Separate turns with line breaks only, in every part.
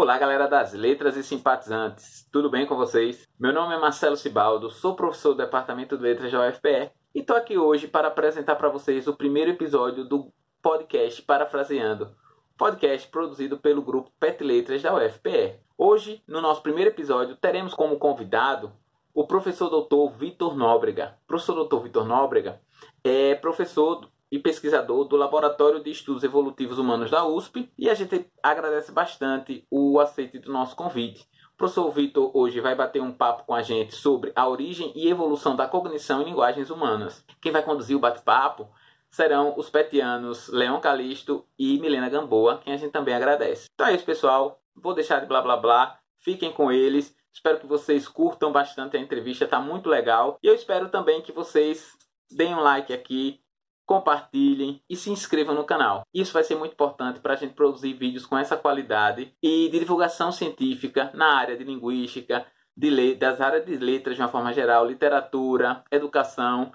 Olá, galera das letras e simpatizantes, tudo bem com vocês? Meu nome é Marcelo Cibaldo, sou professor do Departamento de Letras da UFPE e estou aqui hoje para apresentar para vocês o primeiro episódio do podcast Parafraseando, podcast produzido pelo grupo PET Letras da UFPE. Hoje, no nosso primeiro episódio, teremos como convidado o professor doutor Vitor Nóbrega. Professor doutor Vitor Nóbrega é professor e pesquisador do Laboratório de Estudos Evolutivos Humanos da USP e a gente agradece bastante o aceite do nosso convite. O professor Vitor hoje vai bater um papo com a gente sobre a origem e evolução da cognição em linguagens humanas. Quem vai conduzir o bate-papo serão os petianos Leon Calisto e Milena Gamboa, quem a gente também agradece. Então é isso, pessoal. Vou deixar de blá blá blá. Fiquem com eles. Espero que vocês curtam bastante a entrevista, tá muito legal. E eu espero também que vocês deem um like aqui, compartilhem e se inscrevam no canal. Isso vai ser muito importante para a gente produzir vídeos com essa qualidade e de divulgação científica na área de linguística, de das áreas de letras de uma forma geral, literatura, educação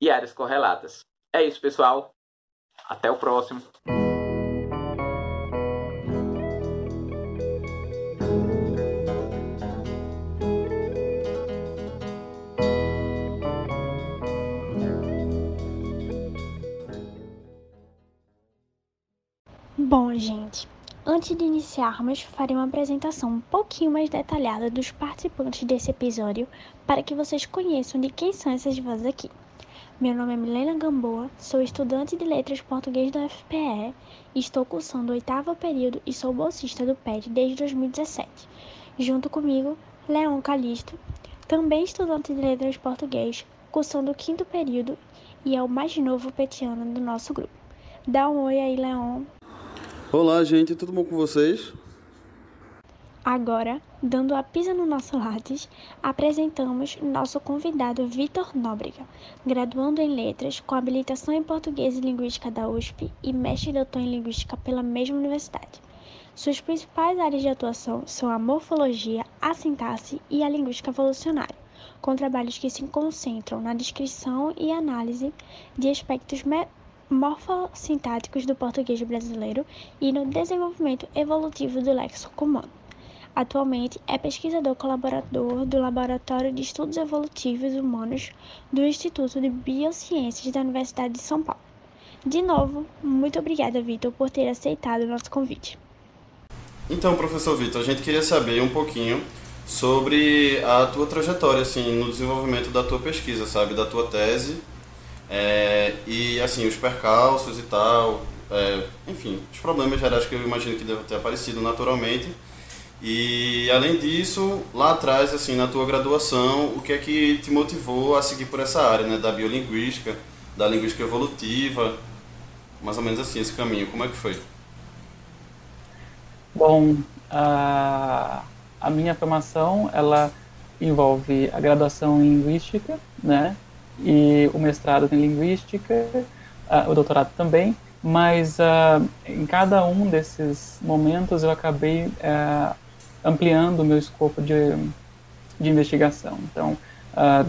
e áreas correlatas. É isso, pessoal. Até o próximo.
Gente, antes de iniciarmos, farei uma apresentação um pouquinho mais detalhada dos participantes desse episódio para que vocês conheçam de quem são essas vozes aqui. Meu nome é Milena Gamboa, sou estudante de Letras Português da FPE, estou cursando o oitavo período e sou bolsista do PET desde 2017. Junto comigo, Leon Calisto, também estudante de Letras Português, cursando o quinto período e é o mais novo petiano do nosso grupo. Dá um oi aí, Leon.
Olá, gente, tudo bom com vocês?
Agora, dando a pisa no nosso Lattes, apresentamos nosso convidado Vitor Nóbrega, graduando em Letras, com habilitação em Português e Linguística da USP e mestre doutor em Linguística pela mesma universidade. Suas principais áreas de atuação são a morfologia, a sintaxe e a linguística evolucionária, com trabalhos que se concentram na descrição e análise de aspectos morfossintáticos do português brasileiro e no desenvolvimento evolutivo do léxico humano. Atualmente é pesquisador colaborador do Laboratório de Estudos Evolutivos Humanos do Instituto de Biociências da Universidade de São Paulo. De novo, muito obrigada, Vitor, por ter aceitado o nosso convite.
Então, professor Vitor, a gente queria saber um pouquinho sobre a tua trajetória assim no desenvolvimento da tua pesquisa, sabe, da tua tese é, e assim, os percalços e tal, é, enfim, os problemas gerais que eu imagino que devem ter aparecido naturalmente. E além disso, lá atrás, assim, na tua graduação, o que é que te motivou a seguir por essa área, né, da biolinguística, da linguística evolutiva, mais ou menos assim, esse caminho, como é que foi?
Bom, a, a minha formação, ela envolve a graduação em linguística, né, e o mestrado em linguística, uh, o doutorado também, mas uh, em cada um desses momentos eu acabei uh, ampliando o meu escopo de, de investigação. Então,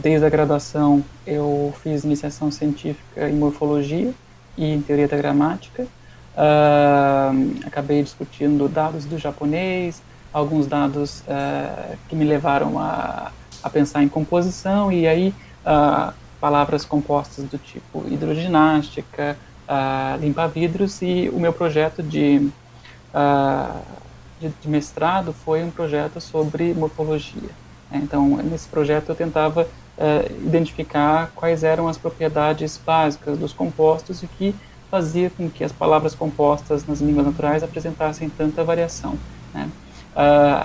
desde a graduação eu fiz iniciação científica em morfologia e em teoria da gramática, acabei discutindo dados do japonês, alguns dados que me levaram a, a pensar em composição e aí Uh, palavras compostas do tipo hidroginástica, uh, limpa-vidros, e o meu projeto de, uh, de, de, mestrado foi um projeto sobre morfologia. Né? Então, nesse projeto eu tentava uh, identificar quais eram as propriedades básicas dos compostos e que fazia com que as palavras compostas nas línguas naturais apresentassem tanta variação. Né?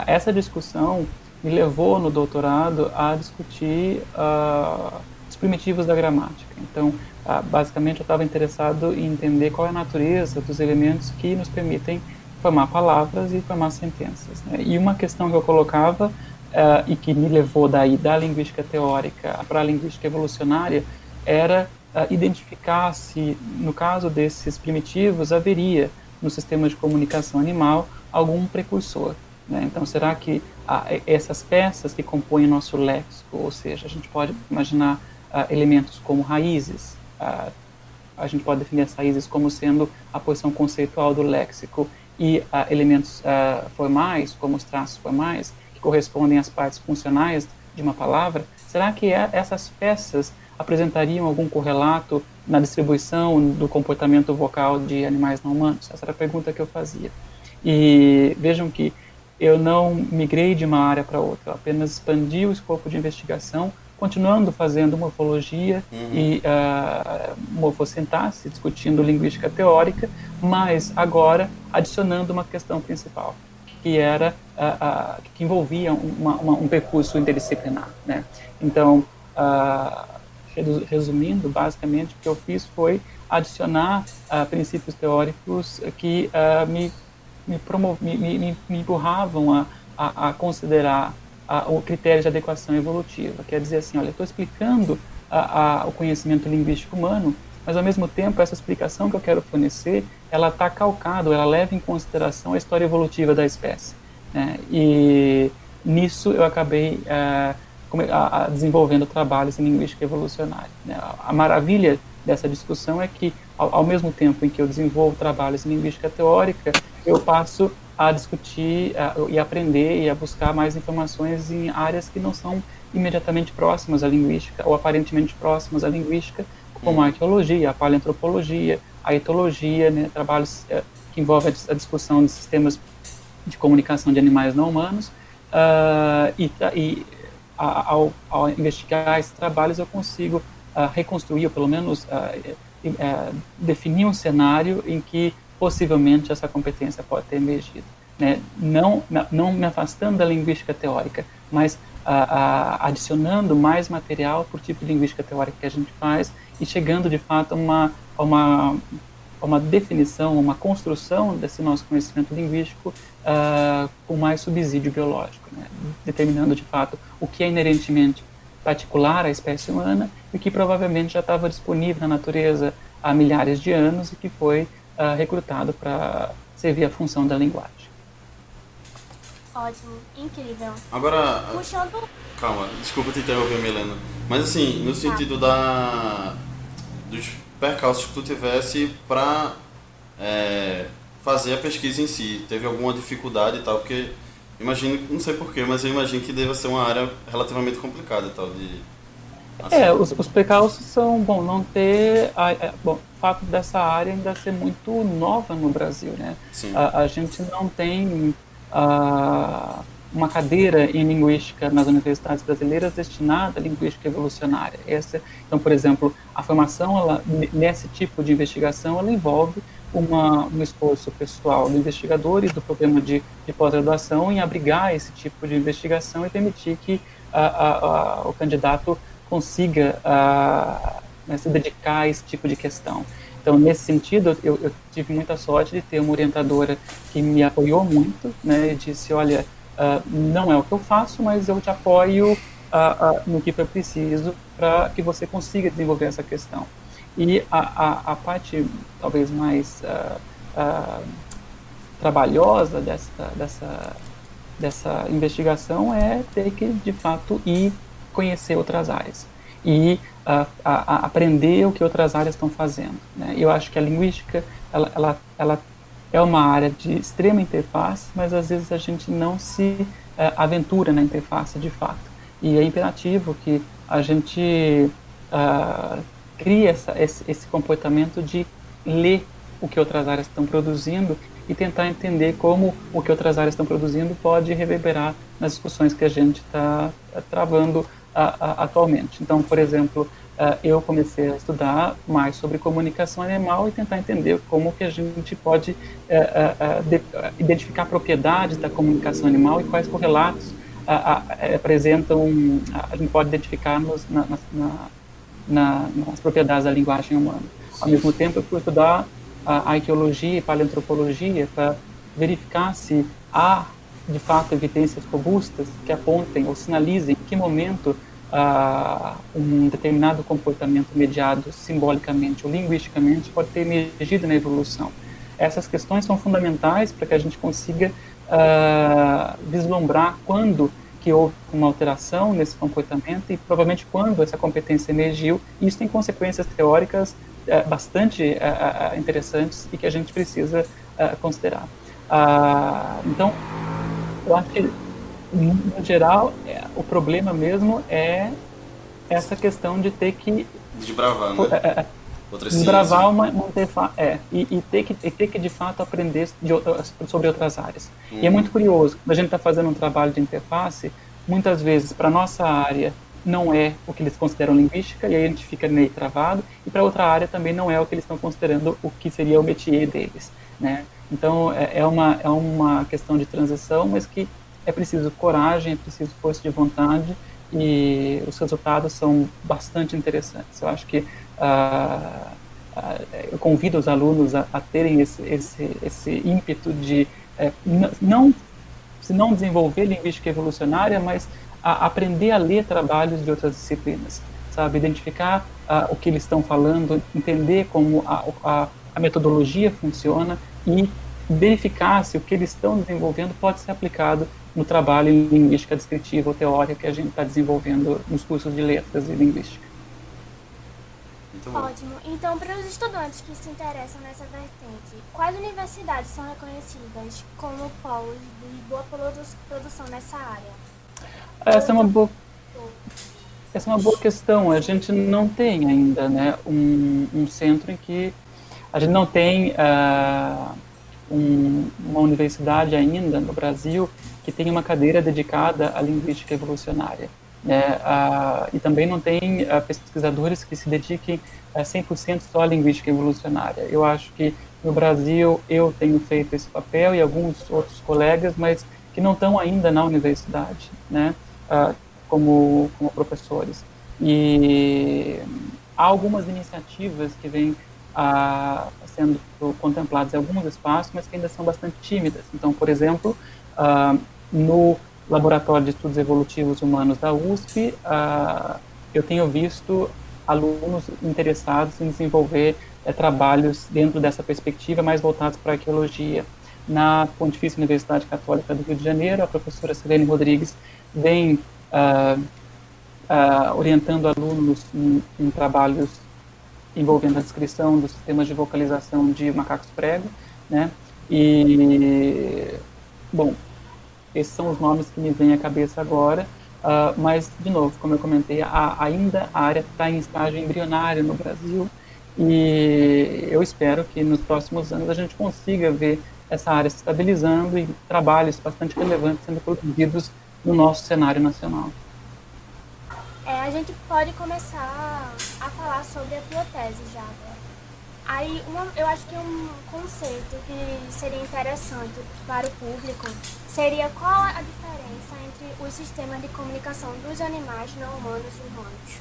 essa discussão me levou no doutorado a discutir uh, primitivos da gramática. Então, ah, basicamente, eu estava interessado em entender qual é a natureza dos elementos que nos permitem formar palavras e formar sentenças. Né? E uma questão que eu colocava uh, e que me levou daí da linguística teórica para a linguística evolucionária era uh, identificar se, no caso desses primitivos, haveria no sistema de comunicação animal algum precursor. Né? Então, será que essas peças que compõem nosso léxico, ou seja, a gente pode imaginar uh, elementos como raízes. Uh, a gente pode definir as raízes como sendo a posição conceitual do léxico e elementos formais, como os traços formais, que correspondem às partes funcionais de uma palavra, será que é, essas peças apresentariam algum correlato na distribuição do comportamento vocal de animais não humanos? Essa era a pergunta que eu fazia. E vejam que eu não migrei de uma área para outra, apenas expandi o escopo de investigação, continuando fazendo morfologia uhum. e uh, morfossintaxe, discutindo linguística teórica, mas agora adicionando uma questão principal, que era uh, uh, que envolvia uma, uma, um percurso interdisciplinar. Né? Então, resumindo, basicamente, o que eu fiz foi adicionar princípios teóricos que me me, me, me, me empurravam a, a, a considerar a, o critério de adequação evolutiva. Quer dizer assim, olha, eu estou explicando a, a, o conhecimento linguístico humano, mas ao mesmo tempo essa explicação que eu quero fornecer, ela está calcada, ela leva em consideração a história evolutiva da espécie. Né? E nisso eu acabei uh, desenvolvendo trabalhos em linguística evolucionária. Né? A maravilha dessa discussão é que, ao, ao mesmo tempo em que eu desenvolvo trabalhos em linguística teórica, eu passo a discutir a, e aprender e a buscar mais informações em áreas que não são imediatamente próximas à linguística ou aparentemente próximas à linguística, como a arqueologia, a paleantropologia, a etologia, né, trabalhos é, que envolvem a discussão de sistemas de comunicação de animais não humanos. Uh, e, e a, ao, ao, investigar esses trabalhos eu consigo uh, reconstruir, ou pelo menos uh, definir um cenário em que possivelmente essa competência pode ter emergido. Né? Não, não me afastando da linguística teórica, mas a, a, adicionando mais material por tipo de linguística teórica que a gente faz e chegando de fato a uma, a uma, uma definição, uma construção desse nosso conhecimento linguístico uh, com mais subsídio biológico, né? determinando de fato o que é inerentemente particular à espécie humana e que provavelmente já estava disponível na natureza há milhares de anos e que foi uh, recrutado para servir a função da linguagem.
Ótimo, incrível.
Agora, Puxando... calma, desculpa te interromper, Milena, mas assim, no sentido da dos percalços que tu tivesse para é, fazer a pesquisa em si, teve alguma dificuldade e tal, porque imagino, não sei porquê, mas eu imagino que deva ser uma área relativamente complicada e tal de
Assim. É, os, os precalços são, bom, não ter, a, a, bom, o fato dessa área ainda ser muito nova no Brasil, né? A, a, gente não tem a, uma cadeira em linguística nas universidades brasileiras destinada à linguística evolucionária. Essa, então, por exemplo, a formação, ela, nesse tipo de investigação, ela envolve uma, um esforço pessoal do investigador e do programa de, de pós-graduação em abrigar esse tipo de investigação e permitir que o candidato consiga né, se dedicar a esse tipo de questão. Então, nesse sentido, eu, eu, tive muita sorte de ter uma orientadora que me apoiou muito, né, e disse, olha, uh, não é o que eu faço, mas eu te apoio uh, uh, no que for preciso para que você consiga desenvolver essa questão. E a, a, a parte, talvez, mais trabalhosa dessa, dessa, dessa investigação é ter que, de fato, ir conhecer outras áreas e uh, a, a aprender o que outras áreas estão fazendo. Né? Eu acho que a linguística ela, ela, ela é uma área de extrema interface, mas às vezes a gente não se uh, aventura na interface de fato. E é imperativo que a gente uh, crie essa, esse, esse comportamento de ler o que outras áreas estão produzindo e tentar entender como o que outras áreas estão produzindo pode reverberar nas discussões que a gente está travando atualmente. Então, por exemplo, uh, eu comecei a estudar mais sobre comunicação animal e tentar entender como que a gente pode uh, uh, de, identificar propriedades da comunicação animal e quais correlatos apresentam, a gente pode identificar nos, na, na, na, nas propriedades da linguagem humana. Ao mesmo tempo, eu fui estudar a arqueologia e paleantropologia para verificar se há de fato evidências robustas que apontem ou sinalizem em que momento uh, um determinado comportamento mediado simbolicamente ou linguisticamente pode ter emergido na evolução. Essas questões são fundamentais para que a gente consiga uh, vislumbrar quando que houve uma alteração nesse comportamento e provavelmente quando essa competência emergiu. Isso tem consequências teóricas uh, bastante uh, interessantes e que a gente precisa considerar. Ah, então, eu acho que, no geral, é, o problema mesmo é essa questão de ter que...
Desbravar, né? É, é,
desbravar uma, é, e, e, ter que, e ter que, de fato, aprender de, sobre outras áreas. Uhum. E é muito curioso, quando a gente está fazendo um trabalho de interface, muitas vezes, para nossa área, não é o que eles consideram linguística, e aí a gente fica meio travado, e para outra área também não é o que eles estão considerando o que seria o métier deles, né? Então, é, é, uma, é uma questão de transição, mas que é preciso coragem, é preciso força de vontade, e os resultados são bastante interessantes. Eu acho que uh, uh, eu convido os alunos a, a terem esse, esse, esse ímpeto de uh, não se não desenvolver linguística evolucionária, mas a aprender a ler trabalhos de outras disciplinas, sabe? Identificar uh, o que eles estão falando, entender como a, a, a, metodologia funciona e verificar se o que eles estão desenvolvendo pode ser aplicado no trabalho em linguística descritiva ou teórica que a gente está desenvolvendo nos cursos de letras e linguística.
Ótimo. Então, para os estudantes que se interessam nessa vertente, quais universidades são reconhecidas como polos de boa produção nessa área?
Essa é uma boa, essa é uma boa questão. A gente não tem ainda né, um, um centro em que a gente não tem uh, um, uma universidade ainda no Brasil que tenha uma cadeira dedicada à linguística evolucionária. Né? Uh, e também não tem uh, pesquisadores que se dediquem a 100% só à linguística evolucionária. Eu acho que no Brasil eu tenho feito esse papel e alguns outros colegas, mas que não estão ainda na universidade. Né? uh, como, como professores. E há algumas iniciativas que vêm uh, sendo contempladas em alguns espaços, mas que ainda são bastante tímidas. Então, por exemplo, uh, no Laboratório de Estudos Evolutivos Humanos da USP, eu tenho visto alunos interessados em desenvolver é, trabalhos dentro dessa perspectiva, mais voltados para a arqueologia. Na Pontifícia Universidade Católica do Rio de Janeiro, a professora Selene Rodrigues vem uh, uh, orientando alunos em, em, trabalhos envolvendo a descrição dos sistemas de vocalização de macacos prego, né? E, bom, esses são os nomes que me vêm à cabeça agora, uh, mas, de novo, como eu comentei, a, ainda a área está em estágio embrionário no Brasil e eu espero que nos próximos anos a gente consiga ver essa área se estabilizando e trabalhos bastante relevantes sendo produzidos no nosso cenário nacional.
É, a gente pode começar a falar sobre a tua tese já Aí, uma, eu acho que um conceito que seria interessante para o público seria qual a diferença entre os sistemas de comunicação dos animais não humanos e humanos.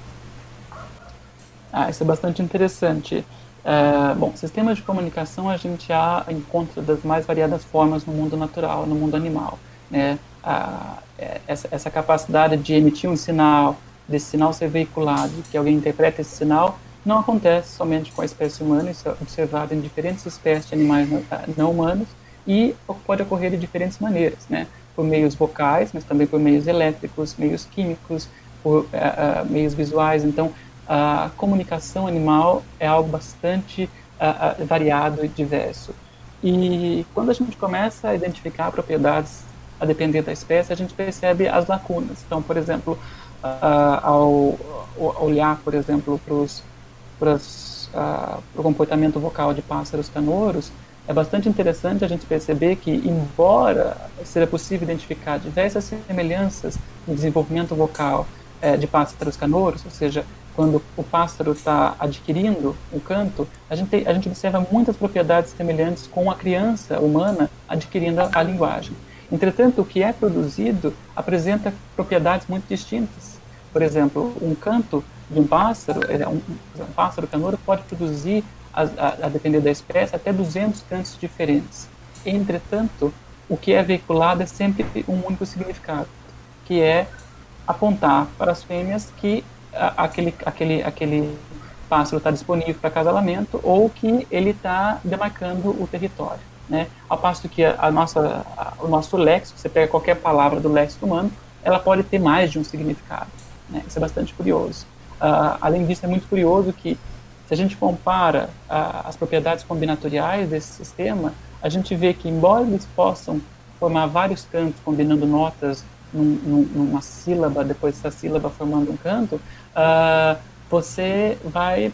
Ah, isso é bastante interessante. É, bom, sistemas de comunicação a gente já encontra das mais variadas formas no mundo natural, no mundo animal. Né? Ah, é, essa, essa capacidade de emitir um sinal, desse sinal ser veiculado, que alguém interpreta esse sinal, não acontece somente com a espécie humana, isso é observado em diferentes espécies de animais não humanos e pode ocorrer de diferentes maneiras, né? Por meios vocais, mas também por meios elétricos, meios químicos, por uh, uh, meios visuais. Então, a comunicação animal é algo bastante uh, variado e diverso. E quando a gente começa a identificar propriedades a depender da espécie, a gente percebe as lacunas. Então, por exemplo, ao, olhar, por exemplo, para uh, o comportamento vocal de pássaros canouros, é bastante interessante a gente perceber que, embora seja possível identificar diversas semelhanças no desenvolvimento vocal eh, de pássaros canouros, ou seja, quando o pássaro está adquirindo o canto, a gente, a gente observa muitas propriedades semelhantes com a criança humana adquirindo a, a linguagem. Entretanto, o que é produzido apresenta propriedades muito distintas. Por exemplo, um canto de um pássaro, é, um, um pássaro canouro pode produzir, a, a, a, depender da espécie, até 200 cantos diferentes. Entretanto, o que é veiculado é sempre um único significado, que é apontar para as fêmeas que a, aquele, aquele, aquele pássaro está disponível para acasalamento ou que ele está demarcando o território. Né? Ao passo que a, nossa, a, o nosso léxico, você pega qualquer palavra do léxico humano, ela pode ter mais de um significado. Né? Isso é bastante curioso. Uh, além disso, é muito curioso que, se a gente compara uh, as propriedades combinatoriais desse sistema, a gente vê que, embora eles possam formar vários cantos combinando notas num, numa sílaba, depois dessa sílaba formando um canto, uh, você vai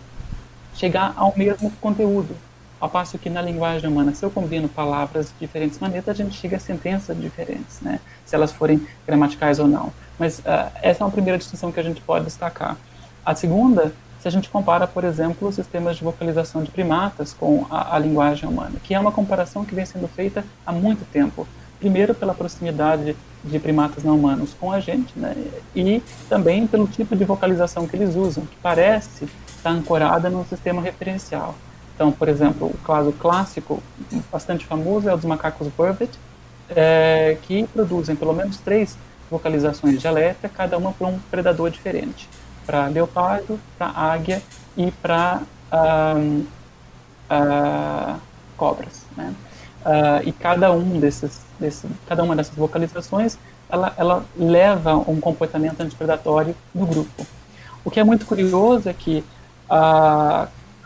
chegar ao mesmo conteúdo. Ao passo que na linguagem humana, se eu combino palavras de diferentes maneiras, a gente chega a sentenças diferentes, né? se elas forem gramaticais ou não. Mas uh, essa é uma primeira distinção que a gente pode destacar. A segunda, se a gente compara, por exemplo, os sistemas de vocalização de primatas com a, a linguagem humana, que é uma comparação que vem sendo feita há muito tempo. Primeiro, pela proximidade de primatas não humanos com a gente, né? e também pelo tipo de vocalização que eles usam, que parece estar ancorada num sistema referencial. Então, por exemplo, o caso clássico, bastante famoso, é o dos macacos Burbot, é, que produzem pelo menos três vocalizações dialéticas, cada uma para um predador diferente. Para leopardo, para águia e para uh, cobras. Né? Uh, e cada um desses, desses, cada uma dessas vocalizações, ela, ela leva um comportamento antipredatório do grupo. O que é muito curioso é que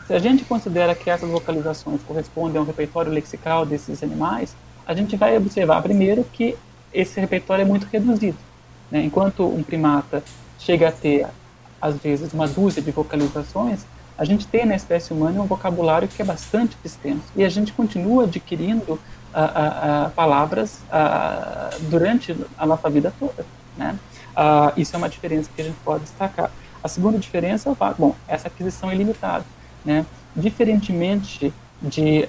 se a gente considera que essas vocalizações correspondem a um repertório lexical desses animais, a gente vai observar primeiro que esse repertório é muito reduzido. Né? Enquanto um primata chega a ter, às vezes, uma dúzia de vocalizações, a gente tem na espécie humana um vocabulário que é bastante extenso. E a gente continua adquirindo a, a, a palavras a, durante a nossa vida toda. Né? isso é uma diferença que a gente pode destacar. A segunda diferença é bom, essa aquisição é ilimitada. Né? Diferentemente de,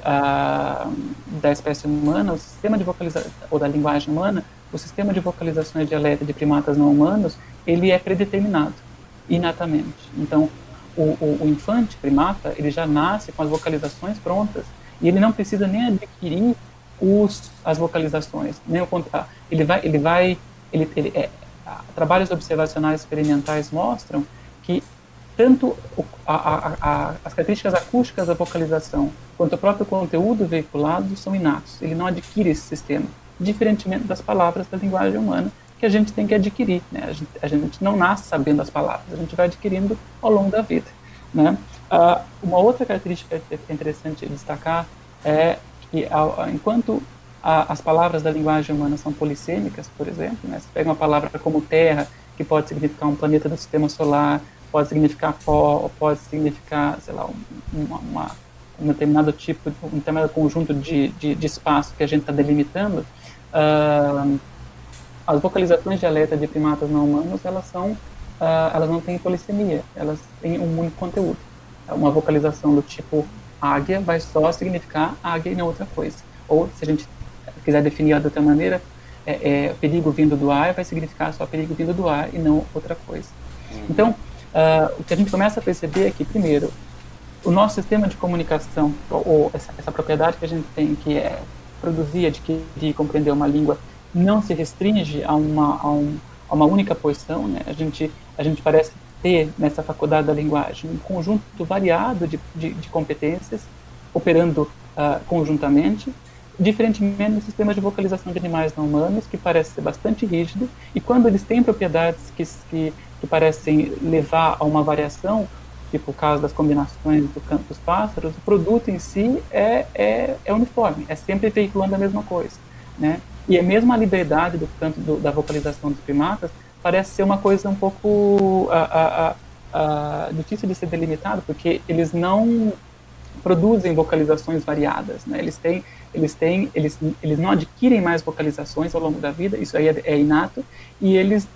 da espécie humana, o sistema de vocalização, ou da linguagem humana, o sistema de vocalizações dialética de primatas não humanos, ele é predeterminado, inatamente. Então, o, o, o, infante primata, ele já nasce com as vocalizações prontas, e ele não precisa nem adquirir os, as vocalizações, nem o contrário. Ele vai, ele vai, ele, ele é, trabalhos observacionais experimentais mostram que tanto a, a, a, as características acústicas da vocalização quanto o próprio conteúdo veiculado são inatos. Ele não adquire esse sistema, diferentemente das palavras da linguagem humana, que a gente tem que adquirir. Né? A, gente, a, gente, não nasce sabendo as palavras, a gente vai adquirindo ao longo da vida. Né? Uh, uma outra característica é interessante destacar é que, enquanto as palavras da linguagem humana são polissêmicas, por exemplo, né? você pega uma palavra como terra, que pode significar um planeta do sistema solar, pode significar pó, pode significar, sei lá, uma, uma, um determinado tipo, um determinado conjunto de, de, de espaço que a gente está delimitando, uh, as vocalizações de alerta de primatas não humanos, elas são, uh, elas não têm polissemia, elas têm um único conteúdo. Uma vocalização do tipo águia vai só significar águia e não outra coisa. Ou, se a gente quiser definir de outra maneira, é, é, perigo vindo do ar vai significar só perigo vindo do ar e não outra coisa. Uhum. Então, uh, o que a gente começa a perceber é que, primeiro, o nosso sistema de comunicação, ou essa, essa propriedade que a gente tem, que é produzir, adquirir compreender uma língua, não se restringe a uma, a, um, a uma única posição. Né? A, gente, a gente parece ter nessa faculdade da linguagem um conjunto variado de, de, de competências operando uh, conjuntamente, diferentemente do sistema de vocalização de animais não humanos, que parece ser bastante rígido, e quando eles têm propriedades que, que que parecem levar a uma variação, tipo o caso das combinações do canto dos pássaros, o produto em si é, é, é uniforme, é sempre veiculando a mesma coisa. Né? E a mesma liberdade do canto do, da vocalização dos primatas parece ser uma coisa um pouco a, a, a, difícil de ser delimitado, porque eles não produzem vocalizações variadas, né? Eles têm, eles têm, eles, eles não adquirem mais vocalizações ao longo da vida, isso aí é, é inato, e eles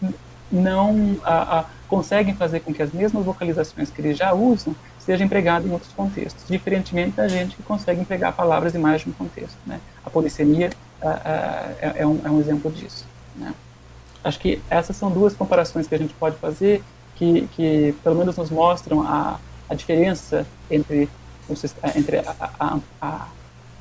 não a, a, conseguem fazer com que as mesmas vocalizações que eles já usam sejam empregadas em outros contextos, diferentemente da gente que consegue empregar palavras e mais de um contexto. Né? A polissemia é, é, um, é um exemplo disso. Né? Acho que essas são duas comparações que a gente pode fazer que, que pelo menos nos mostram a, a diferença entre, entre a, a,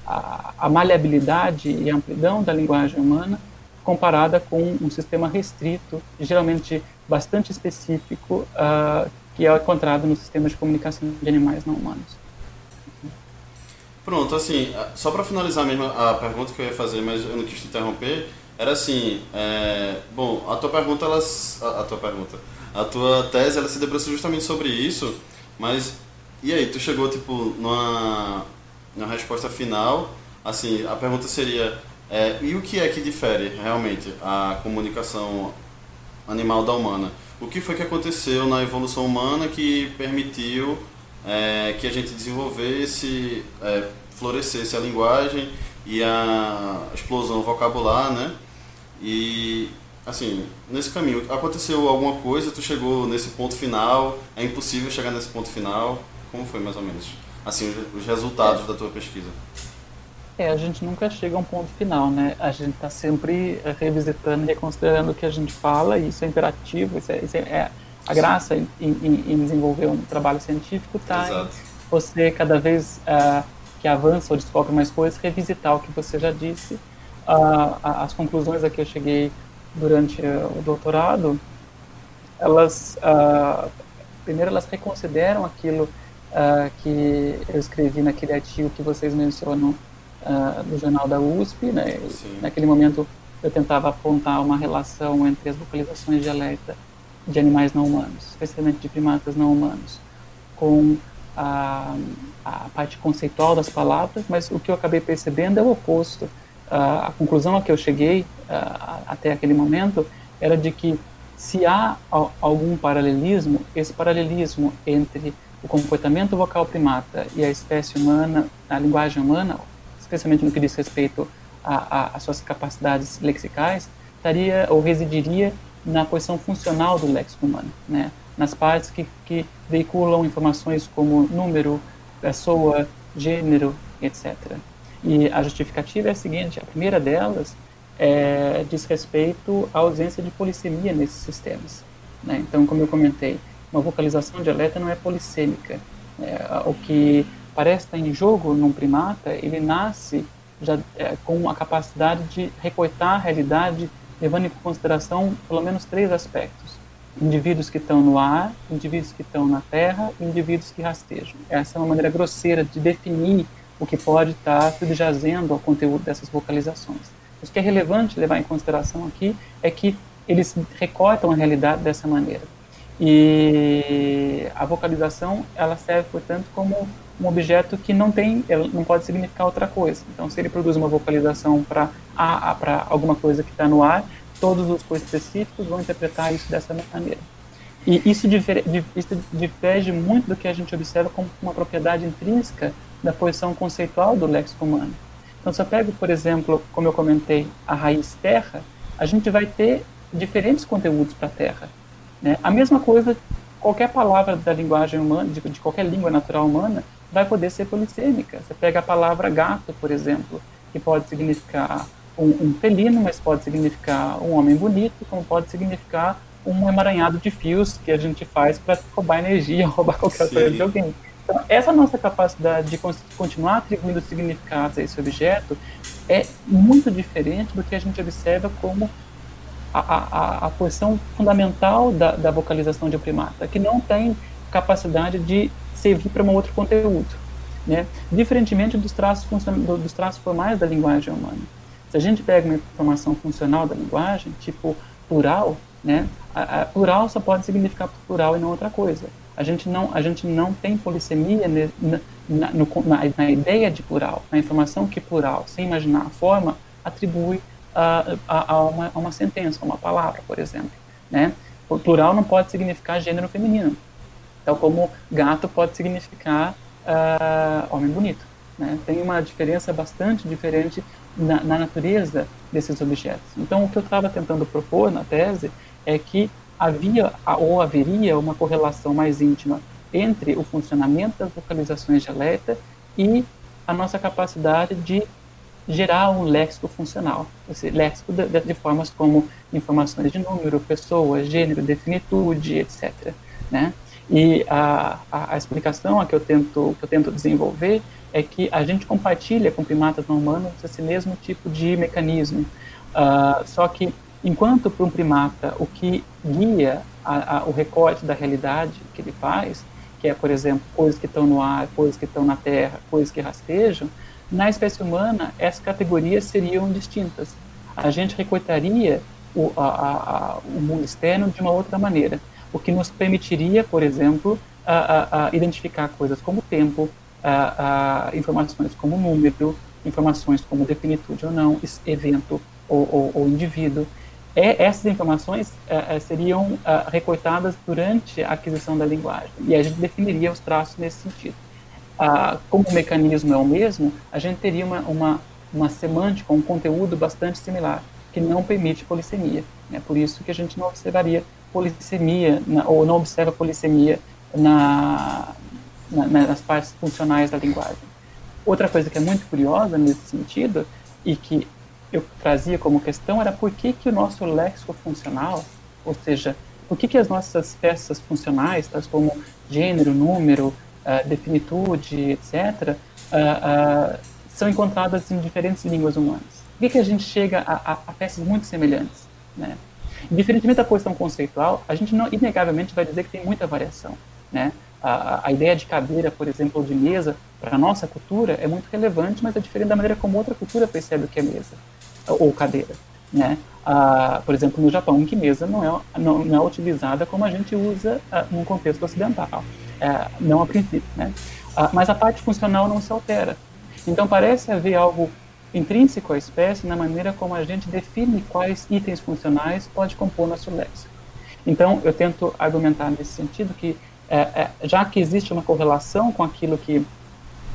a, a maleabilidade e a amplidão da linguagem humana comparada com um sistema restrito, geralmente bastante específico, uh, que é encontrado no sistema de comunicação de animais não humanos.
Pronto, assim, só para finalizar mesmo a pergunta que eu ia fazer, mas eu não quis te interromper, era assim, é, bom, a tua pergunta, ela, a, a, tua pergunta, a tua tese, ela se debruça justamente sobre isso, mas e aí, tu chegou tipo numa, numa resposta final assim, a pergunta seria, é, e o que é que difere realmente a comunicação animal da humana? O que foi que aconteceu na evolução humana que permitiu é, que a gente desenvolvesse, é, florescesse a linguagem e a explosão vocabular, né? E assim, nesse caminho, aconteceu alguma coisa, tu chegou nesse ponto final, é impossível chegar nesse ponto final, como foi mais ou menos? Assim, os resultados da tua pesquisa.
É, a gente nunca chega a um ponto final, né? A gente está sempre revisitando reconsiderando o que a gente fala, e isso é imperativo, isso é, isso é a graça em, em, em, desenvolver um trabalho científico está você, cada vez uh, que avança ou descobre mais coisas, revisitar o que você já disse. Uh, as conclusões a que eu cheguei durante uh, o doutorado, elas, primeiro, elas reconsideram aquilo que eu escrevi naquele artigo que vocês mencionam no jornal da USP. Né? Naquele momento, eu tentava apontar uma relação entre as vocalizações de alerta de animais não humanos, especialmente de primatas não humanos, com a, a parte conceitual das palavras, mas o que eu acabei percebendo é o oposto. a conclusão a que eu cheguei até aquele momento era de que se há algum paralelismo, esse paralelismo entre o comportamento vocal primata e a espécie humana, a linguagem humana, especialmente no que diz respeito às suas capacidades lexicais, estaria ou residiria na posição funcional do léxico humano, né? nas partes que, que veiculam informações como número, pessoa, gênero, etc. E a justificativa é a seguinte: a primeira delas é, diz respeito à ausência de polissemia nesses sistemas. Né? Então, como eu comentei, uma vocalização dialeta não é polissêmica. É, o que parece estar em jogo num primata, ele nasce já é, com a capacidade de recortar a realidade levando em consideração pelo menos três aspectos: indivíduos que estão no ar, indivíduos que estão na terra e indivíduos que rastejam. Essa é uma maneira grosseira de definir o que pode estar subjazendo ao conteúdo dessas vocalizações. O que é relevante levar em consideração aqui é que eles recortam a realidade dessa maneira. E a vocalização ela serve, portanto, como um objeto que não tem, não pode significar outra coisa. Então, se ele produz uma vocalização para para alguma coisa que está no ar, todos os coisas específicos vão interpretar isso dessa maneira. E isso, difere, isso diverge muito do que a gente observa como uma propriedade intrínseca da posição conceitual do léxico humano. Então, se eu pego, por exemplo, como eu comentei, a raiz terra, a gente vai ter diferentes conteúdos para terra. Né? A mesma coisa, qualquer palavra da linguagem humana, de, de qualquer língua natural humana, vai poder ser polissêmica. Você pega a palavra gato, por exemplo, que pode significar um, um felino, mas pode significar um homem bonito, como pode significar um emaranhado de fios que a gente faz para roubar energia, roubar qualquer Sim. coisa de alguém. Então, essa nossa capacidade de continuar atribuindo significados a esse objeto é muito diferente do que a gente observa como a, a, a posição fundamental da, da vocalização de um primata, que não tem capacidade de servir para um outro conteúdo, né? diferentemente dos traços, dos traços formais da linguagem humana. Se a gente pega uma informação funcional da linguagem, tipo plural, né? A, a plural só pode significar plural e não outra coisa. A gente não, a gente não tem polissemia na, na, na, ideia de plural, na informação que plural, sem imaginar a forma, atribui a, a, a, uma, a uma sentença, a uma palavra, por exemplo. Né? Plural não pode significar gênero feminino. Tal como gato pode significar uh, homem bonito. Né? Tem uma diferença bastante diferente na, na natureza desses objetos. Então, o que eu estava tentando propor na tese é que havia ou haveria uma correlação mais íntima entre o funcionamento das localizações de alerta e a nossa capacidade de gerar um léxico funcional, esse léxico de, de, formas como informações de número, pessoa, gênero, definitude, etc. Né? E a, a, a, explicação a que eu tento que eu tento desenvolver é que a gente compartilha com primatas não humanos esse mesmo tipo de mecanismo. Uh, só que enquanto para um primata o que guia a, o recorte da realidade que ele faz, que é por exemplo coisas que estão no ar, coisas que estão na terra, coisas que rastejam, na espécie humana essas categorias seriam distintas. A gente recortaria o, o mundo externo de uma outra maneira o que nos permitiria, por exemplo, a, a, a identificar coisas como tempo, informações como número, informações como definitude ou não, evento ou, ou, ou indivíduo. É, essas informações é, seriam é, recortadas durante a aquisição da linguagem e a gente definiria os traços nesse sentido. Ah, como o mecanismo é o mesmo, a gente teria uma, uma, uma semântica, um conteúdo bastante similar, que não permite polissemia. É por isso que a gente não observaria polissemia, na, ou não observa polissemia na, na, nas partes funcionais da linguagem. Outra coisa que é muito curiosa nesse sentido, e que eu trazia como questão, era por que, que o nosso léxico funcional, ou seja, por que, que as nossas peças funcionais, tais como gênero, número, uh, definitude, etc., uh, uh, são encontradas em diferentes línguas humanas? Por que, que a gente chega a, a, a peças muito semelhantes? Né? Diferentemente da questão conceitual, a gente não inegavelmente vai dizer que tem muita variação. Né? A, a ideia de cadeira, por exemplo, ou de mesa, para a nossa cultura é muito relevante, mas é diferente da maneira como outra cultura percebe o que é mesa ou cadeira. Né? Ah, por exemplo, no Japão, que mesa não é, não, não é utilizada como a gente usa ah, num contexto ocidental, é, não a princípio. Né? Ah, mas a parte funcional não se altera. Então parece haver algo intrínseco à espécie na maneira como a gente define quais itens funcionais pode compor nosso léxico. Então, eu tento argumentar nesse sentido que, é, é, já que existe uma correlação com aquilo que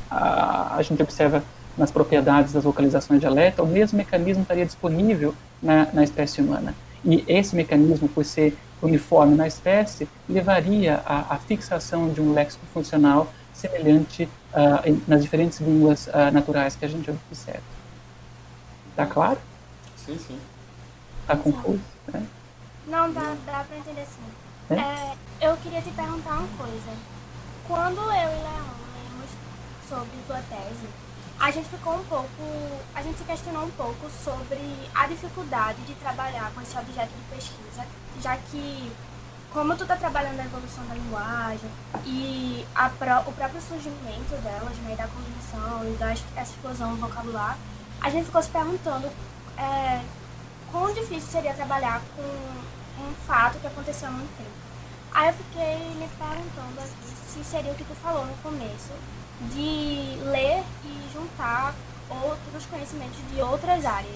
a, a gente observa nas propriedades das vocalizações de alerta, o mesmo mecanismo estaria disponível na, na espécie humana. E esse mecanismo, por ser uniforme na espécie, levaria à fixação de um léxico funcional semelhante uh, nas diferentes línguas uh, naturais que a gente observa. Tá claro?
Sim, sim.
Tá confuso? Né?
Não, dá, dá pra entender sim. É? É, eu queria te perguntar uma coisa. Quando eu e Leão lemos sobre tua tese, a gente ficou um pouco. A gente se questionou um pouco sobre a dificuldade de trabalhar com esse objeto de pesquisa, já que como tu tá trabalhando a evolução da linguagem e a, o próprio surgimento delas, né, da cognição e da explosão do vocabulário, a gente ficou se perguntando é, quão difícil seria trabalhar com um fato que aconteceu há muito tempo. Aí eu fiquei me perguntando aqui se seria o que tu falou no começo, de ler e juntar outros conhecimentos de outras áreas.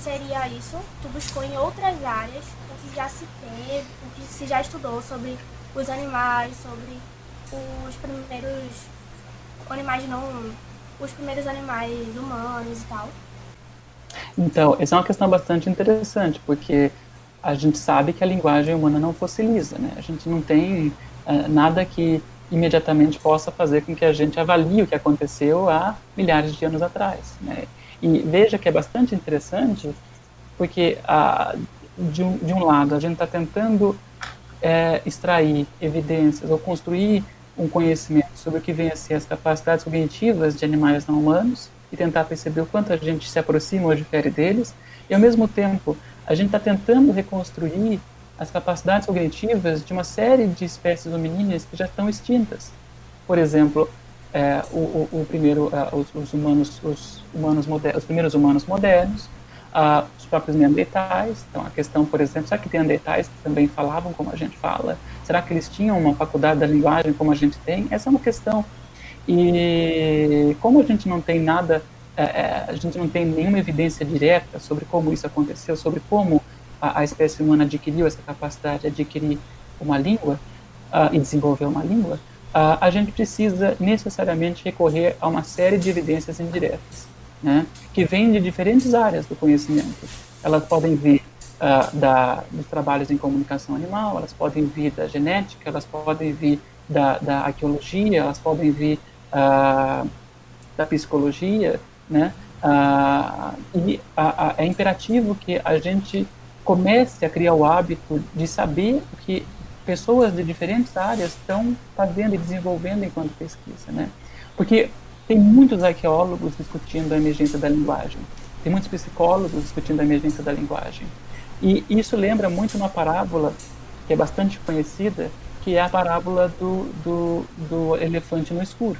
Seria isso? Tu buscou em outras áreas o que já se teve, o que se já estudou sobre os animais, sobre os primeiros animais não os primeiros animais humanos e tal?
Então, essa é uma questão bastante interessante, porque a gente sabe que a linguagem humana não fossiliza, né? A gente não tem uh, nada que imediatamente possa fazer com que a gente avalie o que aconteceu há milhares de anos atrás, né? E veja que é bastante interessante, porque uh, de, um, de um lado a gente está tentando é, extrair evidências ou construir um conhecimento sobre o que vem a ser as capacidades cognitivas de animais não humanos e tentar perceber o quanto a gente se aproxima ou difere deles, e ao mesmo tempo a gente está tentando reconstruir as capacidades cognitivas de uma série de espécies hominíneas que já estão extintas. Por exemplo, é, o, o, o, primeiro, uh, os, os, humanos, os humanos modernos, os primeiros humanos modernos, uh, os próprios neandertais. Então, a questão, por exemplo, será que neandertais também falavam como a gente fala? Será que eles tinham uma faculdade da linguagem como a gente tem? Essa é uma questão. E como a gente não tem nada, é, é, a gente não tem nenhuma evidência direta sobre como isso aconteceu, sobre como a, espécie humana adquiriu essa capacidade de adquirir uma língua uh, e desenvolver uma língua, uh, a gente precisa necessariamente recorrer a uma série de evidências indiretas né, que vêm de diferentes áreas do conhecimento. Elas podem vir uh, da, dos trabalhos em comunicação animal, elas podem vir da genética, elas podem vir da, da arqueologia, elas podem vir uh, da psicologia, né? Uh, e é imperativo que a gente comece a criar o hábito de saber o que pessoas de diferentes áreas estão fazendo e desenvolvendo enquanto pesquisa, né? Porque tem muitos arqueólogos discutindo a emergência da linguagem, tem muitos psicólogos discutindo a emergência da linguagem. E isso lembra muito uma parábola que é bastante conhecida, que é a parábola do, do, do elefante no escuro.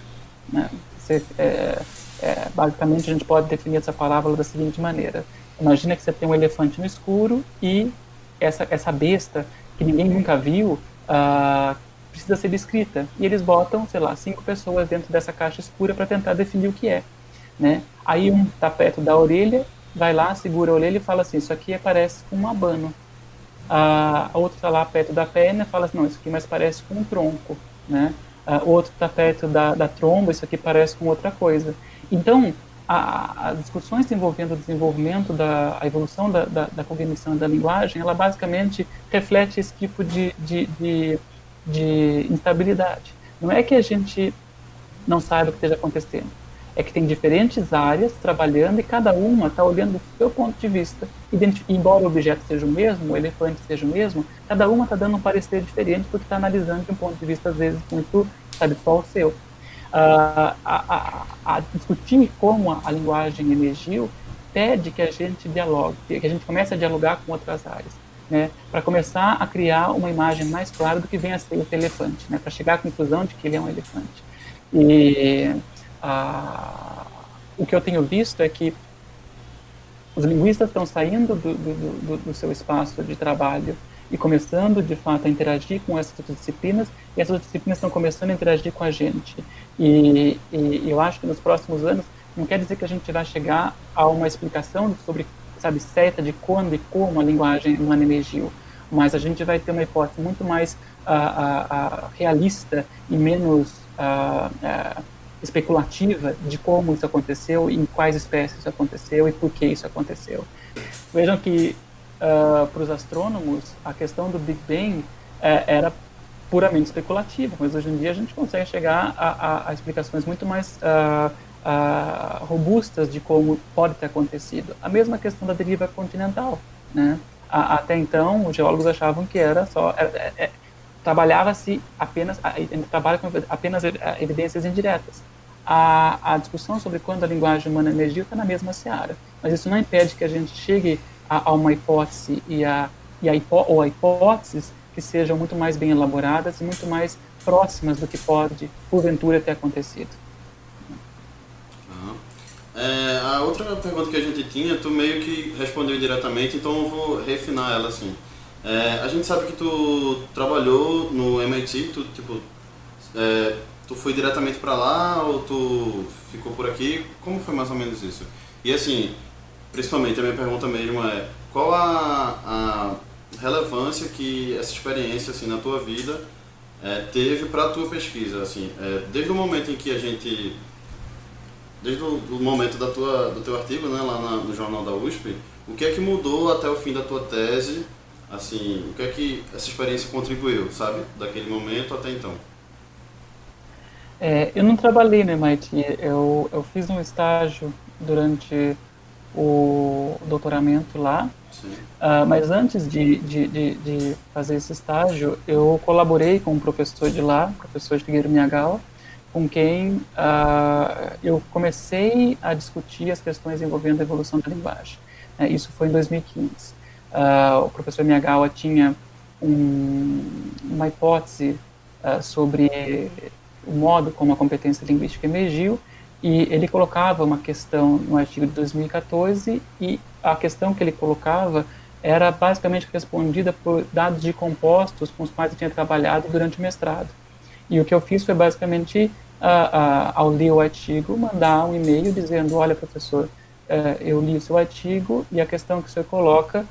Né? Você, é, é, basicamente, a gente pode definir essa parábola da seguinte maneira: imagina que você tem um elefante no escuro e essa, essa besta que ninguém nunca viu uh, precisa ser descrita. E eles botam, sei lá, cinco pessoas dentro dessa caixa escura para tentar definir o que é. né? Aí um está perto da orelha, vai lá, segura a orelha e fala assim, isso aqui parece com um abano. A, a outra está lá perto da perna fala assim, não, isso aqui mais parece com um tronco, né? O outro está perto da, da tromba, isso aqui parece com outra coisa. Então, as discussões envolvendo o desenvolvimento da a evolução da, da, da, cognição da linguagem, ela basicamente reflete esse tipo de, de, de, de instabilidade. Não é que a gente não saiba o que esteja acontecendo, é que tem diferentes áreas trabalhando e cada uma está olhando do seu ponto de vista. Embora o objeto seja o mesmo, o elefante seja o mesmo, cada uma está dando um parecer diferente porque está analisando de um ponto de vista, às vezes, muito, sabe, só o seu. Uh, a, a, a, discutir como a, a, linguagem emergiu pede que a gente dialogue, que a gente comece a dialogar com outras áreas, né, para começar a criar uma imagem mais clara do que vem a ser esse elefante, né, para chegar à conclusão de que ele é um elefante. E o que eu tenho visto é que os linguistas estão saindo do, do, do, do, seu espaço de trabalho e começando, de fato, a interagir com essas outras disciplinas, e essas disciplinas estão começando a interagir com a gente. E, e eu acho que nos próximos anos, não quer dizer que a gente vai chegar a uma explicação sobre, sabe, certa de quando e como a linguagem humana emergiu, mas a gente vai ter uma hipótese muito mais uh, uh, uh, realista e menos especulativa de como isso aconteceu, em quais espécies isso aconteceu e por que isso aconteceu. Vejam que uh, para os astrônomos a questão do Big Bang uh, era puramente especulativa, mas hoje em dia a gente consegue chegar a, a, a explicações muito mais uh, robustas de como pode ter acontecido. A mesma questão da deriva continental, né? Até então os geólogos achavam que era só era, é, é trabalhava-se apenas trabalha com apenas evidências indiretas a, a discussão sobre quando a linguagem humana emergiu está na mesma seara. Mas isso não impede que a gente chegue a, a uma hipótese e a, e a hipó ou a hipóteses que sejam muito mais bem elaboradas e muito mais próximas do que pode, porventura, ter acontecido.
É, a outra pergunta que a gente tinha, tu meio que respondeu diretamente, então eu vou refinar ela assim. É, a gente sabe que tu trabalhou no MIT, tu tipo, é, tu foi diretamente para lá ou tu ficou por aqui? Como foi mais ou menos isso? E assim, principalmente a minha pergunta mesmo é qual a, a relevância que essa experiência assim na tua vida é, teve para a tua pesquisa assim é, desde o momento em que a gente desde o momento da tua do teu artigo né lá na, no jornal da USP o que é que mudou até o fim da tua tese assim o que é que essa experiência contribuiu sabe daquele momento até então
é, eu não trabalhei no MIT, eu, eu fiz um estágio durante o doutoramento lá, uh, mas antes de, de, de, de, fazer esse estágio, eu colaborei com um professor de lá, professor Shigeru Miyagawa, com quem uh, eu comecei a discutir as questões envolvendo a evolução da linguagem. Uh, isso foi em 2015. Ah, o professor Miyagawa tinha um, uma hipótese sobre o modo como a competência linguística emergiu, e ele colocava uma questão no artigo de 2014, e a questão que ele colocava era basicamente respondida por dados de compostos com os quais eu tinha trabalhado durante o mestrado. E o que eu fiz foi basicamente, uh, uh, ao ler o artigo, mandar um e-mail dizendo: Olha, professor, uh, eu li o seu artigo e a questão que o senhor coloca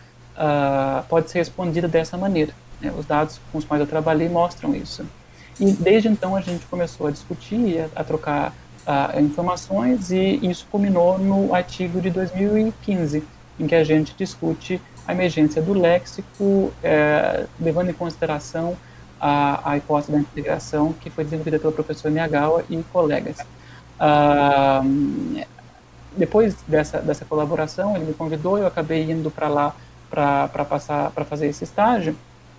pode ser respondida dessa maneira. Né? Os dados com os quais eu trabalhei mostram isso. E desde então a gente começou a discutir, a, a trocar uh, informações e isso culminou no artigo de 2015, em que a gente discute a emergência do léxico, eh, levando em consideração a, a hipótese da integração que foi desenvolvida pelo professor Miyagawa e colegas. Uh, depois dessa, dessa colaboração, ele me convidou, eu acabei indo para lá para passar para fazer esse estágio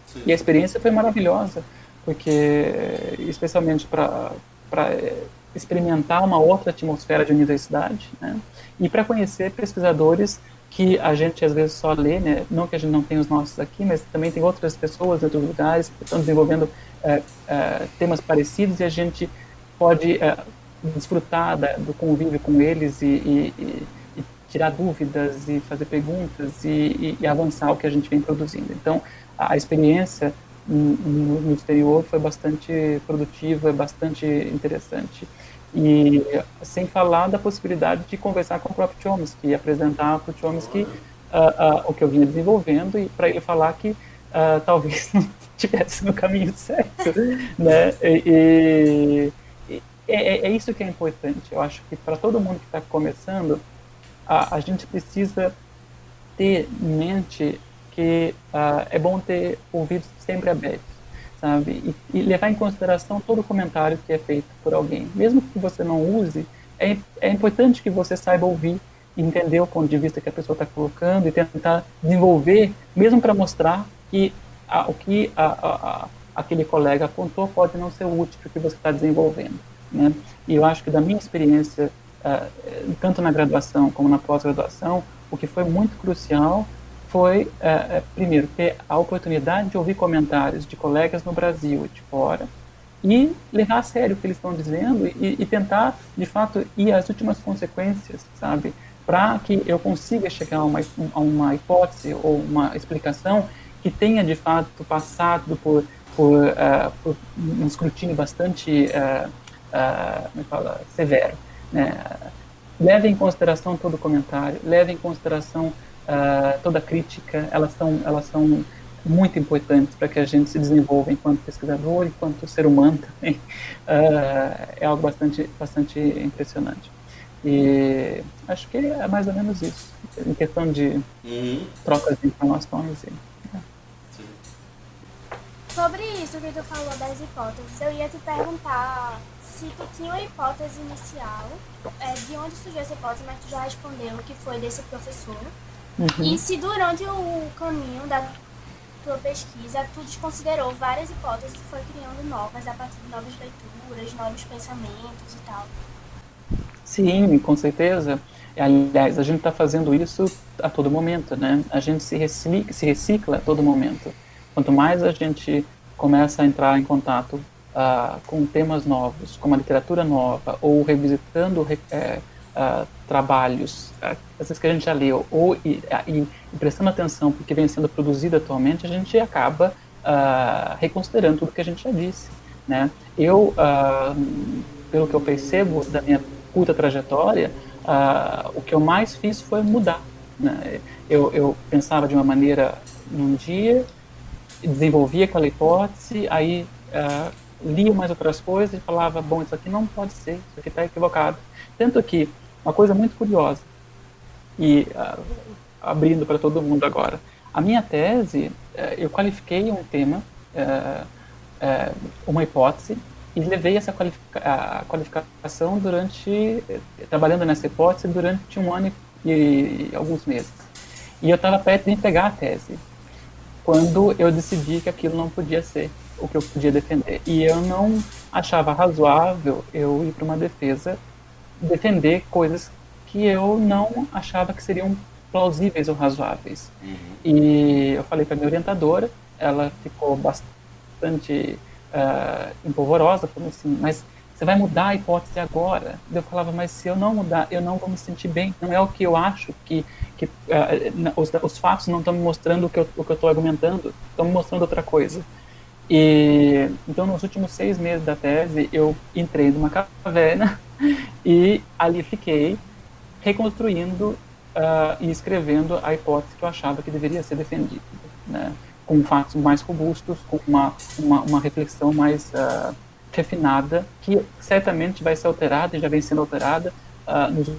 Sim. e a experiência foi maravilhosa porque especialmente para experimentar uma outra atmosfera de universidade, né? e para conhecer pesquisadores que a gente às vezes só lê, né? não que a gente não tenha os nossos aqui, mas também tem outras pessoas em outros lugares que estão desenvolvendo é, é, temas parecidos e a gente pode é, desfrutar da, do convívio com eles e, e, e, e, tirar dúvidas e fazer perguntas e, e avançar o que a gente vem produzindo. Então, a experiência no, no exterior foi bastante produtiva, bastante interessante. E sem falar da possibilidade de conversar com o próprio Chomsky e apresentar para o Chomsky uh, uh, o que eu vinha desenvolvendo e para ele falar que uh, talvez não estivesse no caminho certo, né? E, e é, é, isso que é importante. Eu acho que para todo mundo que está começando, a, a gente precisa ter em mente que é bom ter ouvidos sempre abertos sabe? E, e, levar em consideração todo comentário que é feito por alguém. Mesmo que você não use, é, é importante que você saiba ouvir, entender o ponto de vista que a pessoa está colocando e tentar desenvolver, mesmo para mostrar que a, o que a, a, aquele colega apontou pode não ser útil para o que você está desenvolvendo. Né? E eu acho que da minha experiência, uh, tanto na graduação como na pós-graduação, o que foi muito crucial foi, é, é, primeiro, ter a oportunidade de ouvir comentários de colegas no Brasil e de fora e levar a sério o que eles estão dizendo e, e tentar, de fato, ir às últimas consequências, sabe? Para que eu consiga chegar a uma, a uma hipótese ou uma explicação que tenha, de fato, passado por, por, uh, por um escrutínio bastante uh, uh, fala, severo. Né? Leve em consideração todo o comentário, leve em consideração uh, toda crítica, elas são, elas são muito importantes para que a gente se desenvolva enquanto pesquisador, enquanto ser humano também. Uh, é algo bastante, bastante impressionante. E acho que é mais ou menos isso, em questão de uhum. trocas de informações. E,
é. Sobre isso que tu falou das hipóteses, eu ia te perguntar se tu tinha uma hipótese inicial, é, de onde surgiu essa hipótese, mas tu já respondeu que foi desse professor. Uhum. E se durante o caminho da tua pesquisa tu desconsiderou várias hipóteses e foi criando novas a partir de novas leituras, novos pensamentos e tal.
Sim, com certeza. Aliás, a gente está fazendo isso a todo momento, né? A gente se recicla, se recicla a todo momento. Quanto mais a gente começa a entrar em contato uh, com temas novos, com uma literatura nova, ou revisitando uh, trabalhos, uh, às vezes que a gente já leu, ou e, e, prestando atenção porque vem sendo produzido atualmente, a gente acaba uh, reconsiderando tudo que a gente já disse. Né? Eu, pelo que eu percebo da minha curta trajetória, o que eu mais fiz foi mudar. Né? Eu, eu pensava de uma maneira num dia, desenvolvia aquela hipótese, aí lia mais outras coisas e falava, bom, isso aqui não pode ser, isso aqui está equivocado. Tanto que uma coisa muito curiosa, e uh, abrindo para todo mundo agora. A minha tese, uh, eu qualifiquei um tema, uh, uma hipótese, e levei essa qualifica qualificação durante, trabalhando nessa hipótese durante um ano e, e alguns meses. E eu estava perto de entregar a tese, quando eu decidi que aquilo não podia ser o que eu podia defender. E eu não achava razoável eu ir para uma defesa defender coisas que eu não achava que seriam plausíveis ou razoáveis. Uhum. E eu falei para minha orientadora, ela ficou bastante uh, empolvorosa, falou assim, mas você vai mudar a hipótese agora? Eu falava, mas se eu não mudar, eu não vou me sentir bem. Não é o que eu acho que, que uh, os, os, fatos não estão me mostrando o que eu estou argumentando, estão me mostrando outra coisa. E então, nos últimos seis meses da tese, eu entrei numa caverna e ali fiquei reconstruindo uh, e escrevendo a hipótese que eu achava que deveria ser defendida, né? com fatos mais robustos, com uma, uma, uma reflexão mais uh, refinada, que certamente vai ser alterada e já vem sendo alterada uh, nos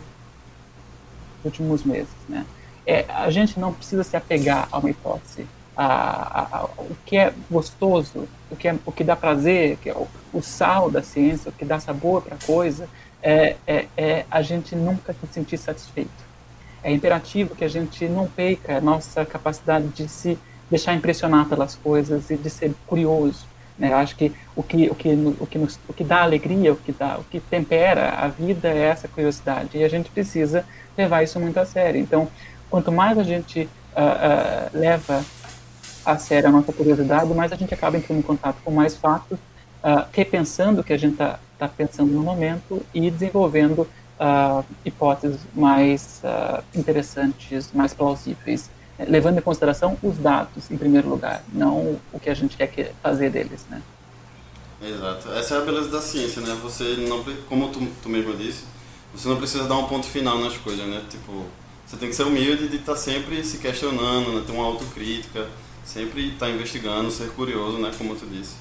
últimos meses. Né? É, a gente não precisa se apegar a uma hipótese. A, a, o que é gostoso, o que, é, o que dá prazer, que é o, o sal da ciência, o que dá sabor para a coisa, é, é, é a gente nunca se sentir satisfeito. É imperativo que a gente não perca a nossa capacidade de se deixar impressionar pelas coisas e de ser curioso. Né? Eu acho que o que, o, que, o, que nos, o que dá alegria, o que, dá, o que tempera a vida é essa curiosidade. E a gente precisa levar isso muito a sério. Então, quanto mais a gente uh, uh, leva a sério a nossa curiosidade, mais a gente acaba entrando em contato com mais fatos, uh, repensando o que a gente está está pensando no momento e desenvolvendo uh, hipóteses mais uh, interessantes, mais plausíveis, levando em consideração os dados em primeiro lugar, não o que a gente quer fazer deles, né?
Exato. Essa é a beleza da ciência, né? Você não, como tu, tu mesmo disse, você não precisa dar um ponto final nas coisas, né? Tipo, você tem que ser humilde de estar tá sempre se questionando, né? ter uma autocrítica, sempre estar tá investigando, ser curioso, né? Como tu disse.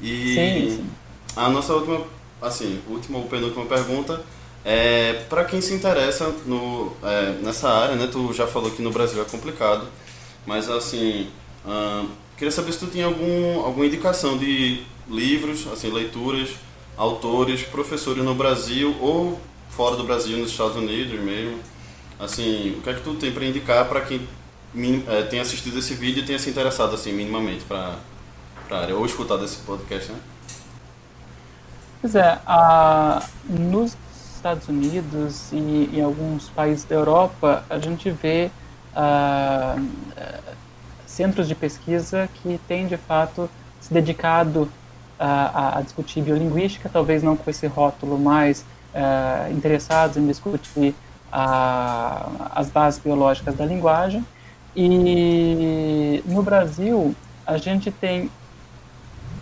E sim, sim. a nossa última, assim, última ou penúltima pergunta é para quem se interessa no, é, nessa área, né? Tu já falou que no Brasil é complicado, mas assim, hum, queria saber se tu tinha algum, alguma indicação de livros, assim, leituras, autores, professores no Brasil ou fora do Brasil, nos Estados Unidos mesmo. Assim, o que é que tu tem para indicar para quem é, tem assistido esse vídeo e tenha se interessado assim minimamente para a área ou escutado esse podcast, né?
Pois é, a, nos Estados Unidos e em alguns países da Europa a gente vê uh, centros de pesquisa que têm de fato se dedicado a, a, discutir biolinguística, talvez não com esse rótulo mais uh, interessados em discutir as bases biológicas da linguagem. E no Brasil, a gente tem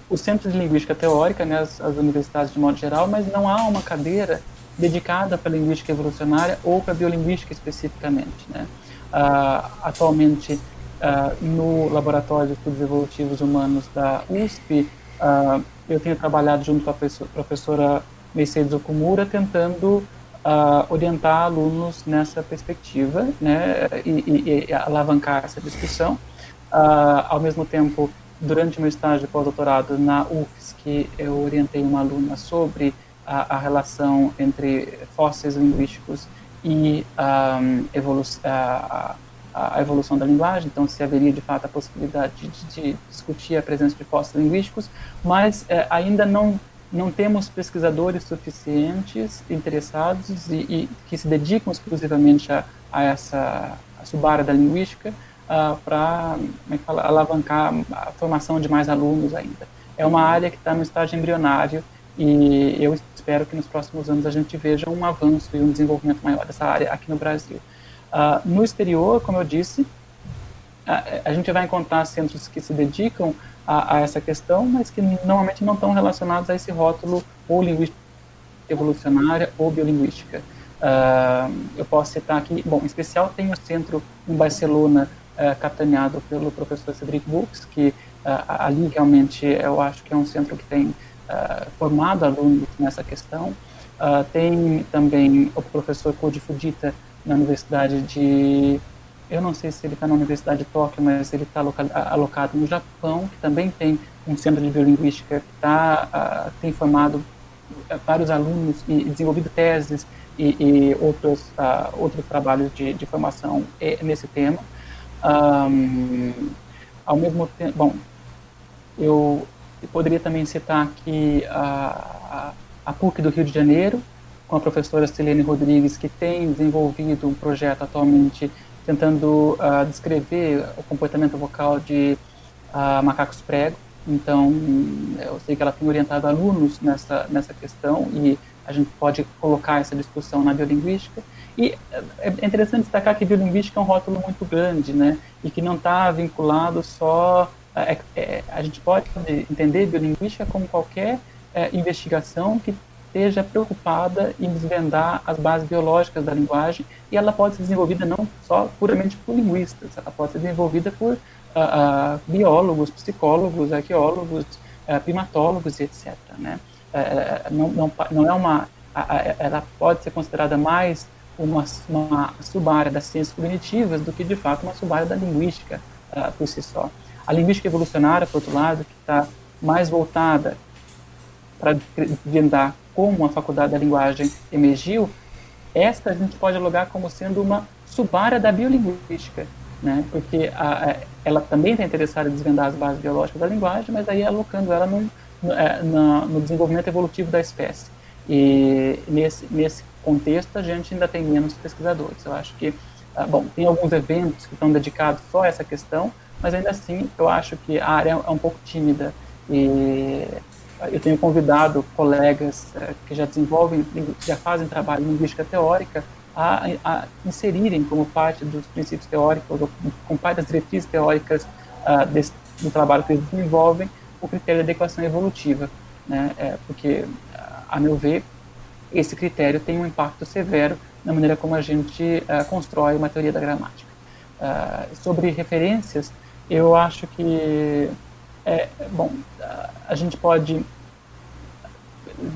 o Centro de Linguística Teórica, né, as, as universidades de modo geral, mas não há uma cadeira dedicada para linguística evolucionária ou para biolinguística especificamente. Né? Uh, atualmente, uh, no Laboratório de Estudos Evolutivos Humanos da USP, uh, eu tenho trabalhado junto com a professora Mercedes Okumura, tentando uh, orientar alunos nessa perspectiva né, e, e, e alavancar essa discussão. Uh, ao mesmo tempo, durante meu estágio de pós-doutorado na UFSC, eu orientei uma aluna sobre a, a relação entre fósseis linguísticos e um, evolu a, a, evolução da linguagem, então se haveria de fato a possibilidade de, de discutir a presença de fósseis linguísticos, mas eh, ainda não não temos pesquisadores suficientes interessados e, e que se dedicam exclusivamente a, a essa a subárea da linguística uh, para é alavancar a formação de mais alunos ainda. É uma área que está no estágio embrionário e eu espero que nos próximos anos a gente veja um avanço e um desenvolvimento maior dessa área aqui no Brasil. Uh, no exterior, como eu disse, a, a gente vai encontrar centros que se dedicam a, a, essa questão, mas que normalmente não estão relacionados a esse rótulo ou linguística evolucionária ou biolinguística. Uh, eu posso citar aqui, bom, em especial tem o centro em Barcelona, uh, capitaneado pelo professor Cedric Bux, que uh, ali realmente eu acho que é um centro que tem uh, formado alunos nessa questão. tem também o professor Koji Fujita na Universidade de eu não sei se ele está na Universidade de Tóquio, mas ele está alocado no Japão, que também tem um centro de biolinguística que tá, uh, tem formado uh, vários alunos e desenvolvido teses e, e outros, uh, outros trabalhos de, de formação nesse tema. Um, ao mesmo tempo, bom, eu poderia também citar aqui a, a PUC do Rio de Janeiro, com a professora Celene Rodrigues, que tem desenvolvido um projeto atualmente tentando uh, descrever o comportamento vocal de uh, macacos prego. Então, eu sei que ela tem orientado alunos nessa, nessa questão e a gente pode colocar essa discussão na biolinguística. E é interessante destacar que biolinguística é um rótulo muito grande, né? E que não está vinculado só. É, é, a gente pode entender biolinguística como qualquer é, investigação que esteja preocupada em desvendar as bases biológicas da linguagem e ela pode ser desenvolvida não só puramente por linguistas, ela pode ser desenvolvida por uh, uh, biólogos, psicólogos, arqueólogos, uh, primatólogos etc. Né? não, não, não é uma, ela pode ser considerada mais uma, uma subárea das ciências cognitivas do que de fato uma subárea da linguística por si só. A linguística evolucionária, por outro lado, que está mais voltada para desvendar como a Faculdade da Linguagem emergiu, esta a gente pode alugar como sendo uma subárea da biolinguística, né? porque a, a, ela também está interessada em desvendar as bases biológicas da linguagem, mas aí alocando ela no, no, é, no desenvolvimento evolutivo da espécie. E nesse, nesse contexto a gente ainda tem menos pesquisadores. Eu acho que, ah, bom, tem alguns eventos que estão dedicados só a essa questão, mas ainda assim eu acho que a área é um pouco tímida e eu tenho convidado colegas é, que já desenvolvem, já fazem trabalho em linguística teórica, a, a, inserirem como parte dos princípios teóricos, ou como parte das diretrizes teóricas uh, desse, do trabalho que eles desenvolvem, o critério de adequação evolutiva. né? É, porque, a meu ver, esse critério tem um impacto severo na maneira como a gente uh, constrói uma teoria da gramática. Uh, sobre referências, eu acho que, é, bom, a gente pode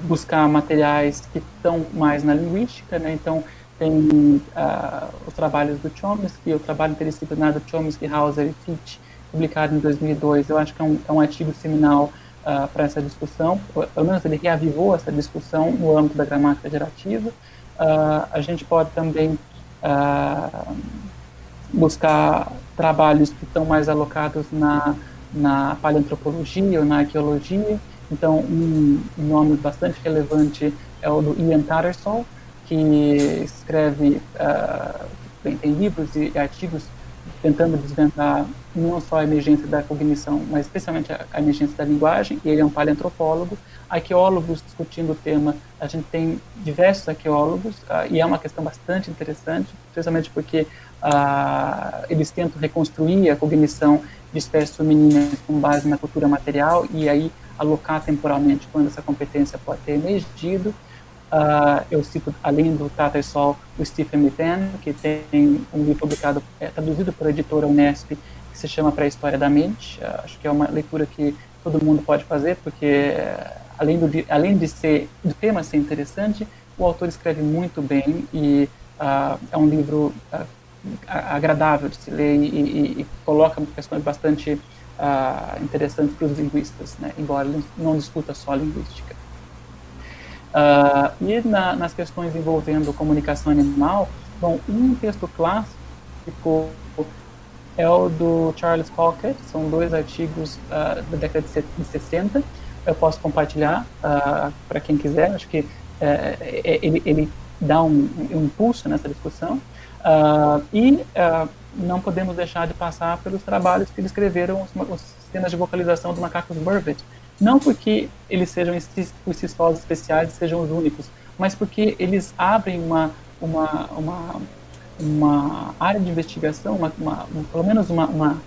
buscar materiais que estão mais na linguística, né? então tem uh, os trabalhos do Chomsky, o trabalho interdisciplinar do Chomsky, Hauser e Fitch, publicado em 2002, eu acho que é um, é um artigo seminal uh, para essa discussão, pelo menos ele reavivou essa discussão no âmbito da gramática gerativa. Uh, a gente pode também buscar trabalhos que estão mais alocados na, na paleantropologia ou na arqueologia, então um, nome bastante relevante é o do Ian Tattersall, que escreve, uh, tem, tem, livros e artigos tentando desvendar não só a emergência da cognição, mas especialmente a, a emergência da linguagem, e ele é um paleantropólogo. Arqueólogos discutindo o tema, a gente tem diversos arqueólogos, uh, e é uma questão bastante interessante, especialmente porque uh, eles tentam reconstruir a cognição de espécies femininas com base na cultura material, e aí alocar temporalmente quando essa competência pode ter emergido. Uh, eu cito, além do Tata Sol, o Stephen Mitten, que tem um livro publicado, é, traduzido pela editora Unesp, que se chama Para a História da Mente. Uh, acho que é uma leitura que todo mundo pode fazer, porque além, do, além de ser, do tema ser interessante, o autor escreve muito bem e uh, é um livro agradável de se ler e, e, e coloca questões bastante interessantes para os linguistas, né? embora ele não discuta só linguística. Uh, e na, nas questões envolvendo comunicação animal, bom, um texto clássico é o do Charles Cockett, são dois artigos uh, da década de 60, eu posso compartilhar uh, para quem quiser, acho que ele, ele, dá um, um, impulso nessa discussão, e não podemos deixar de passar pelos trabalhos que ele escreveram, os, os de vocalização do Macacos Burbage, não porque eles sejam por si só especiais sejam os únicos, mas porque eles abrem uma, uma, uma, uma área de investigação, uma, uma pelo menos uma, uma,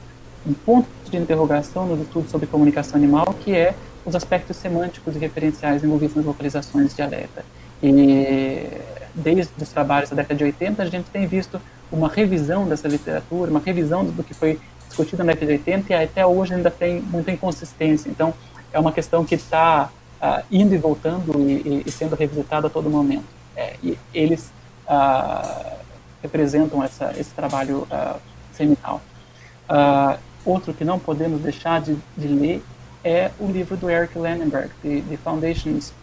um ponto de interrogação nos estudos sobre comunicação animal, que é os aspectos semânticos e referenciais envolvidos nas localizações de alerta. E desde os trabalhos da década de 80, a gente tem visto uma revisão dessa literatura, uma revisão do que foi discutido na década de 80 e até hoje ainda tem muita inconsistência. Então, é uma questão que está uh, ah, indo e voltando e, e, sendo revisitada a todo momento. É, e eles uh, representam essa, esse trabalho uh, seminal. outro que não podemos deixar de, de, ler é o livro do Eric Landenberg, The, The Foundations,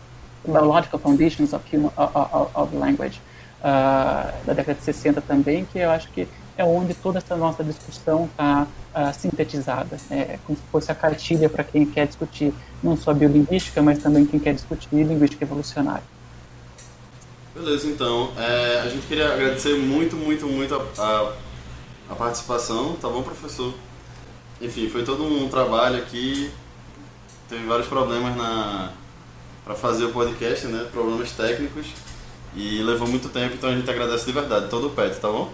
Biological Foundations of, Human, of, of Language, da década de 60 também, que eu acho que é onde toda essa nossa discussão está uh, sintetizada, é como se fosse a cartilha para quem quer discutir não só biolinguística, mas também quem quer discutir linguística evolucionária.
Beleza, então, é, a gente queria agradecer muito, muito, muito a, a, a participação, tá bom, professor? Enfim, foi todo um trabalho aqui, teve vários problemas na para fazer o podcast, né? Problemas técnicos e levou muito tempo, então a gente agradece de verdade todo o PET, tá bom?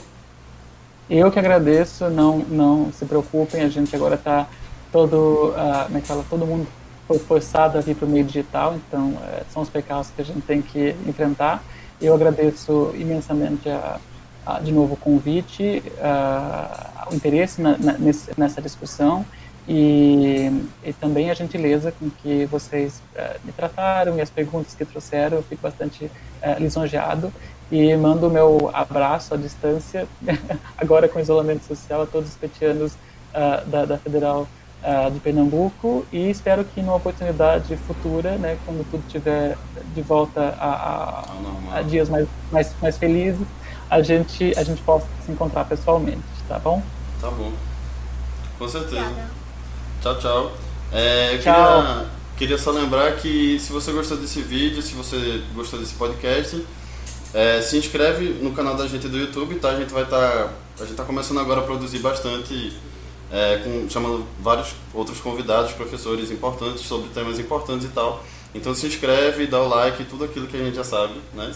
Eu que agradeço, não, não se preocupem, a gente agora está todo, uh, como é que fala, todo mundo foi forçado a vir para o meio digital, então uh, são os pecados que a gente tem que enfrentar. Eu agradeço imensamente a, a de novo o convite, uh, o interesse na, na, nesse, nessa discussão e, e, também a gentileza com que vocês uh, me trataram e as perguntas que trouxeram, eu fico bastante uh, lisonjeado e mando o meu abraço à distância, agora com isolamento social, a todos os petianos uh, da, da, Federal uh, de Pernambuco e espero que numa oportunidade futura, né, quando tudo estiver de volta a, a, a, dias mais, mais, mais felizes, a gente, a gente possa se encontrar pessoalmente, tá bom?
Tá bom. Com certeza. Tchau, tchau. É, tchau. Queria, queria só lembrar que se você gostou desse vídeo, se você gostou desse podcast, é, se inscreve no canal da gente do YouTube, tá? A gente vai estar. Tá, a gente tá começando agora a produzir bastante, é, com, chamando vários outros convidados, professores importantes sobre temas importantes e tal. Então se inscreve, dá o like, tudo aquilo que a gente já sabe, né?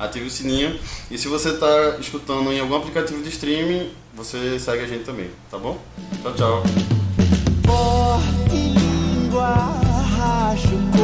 Ative o sininho. E se você está escutando em algum aplicativo de streaming, você segue a gente também, tá bom? Tchau, tchau. acho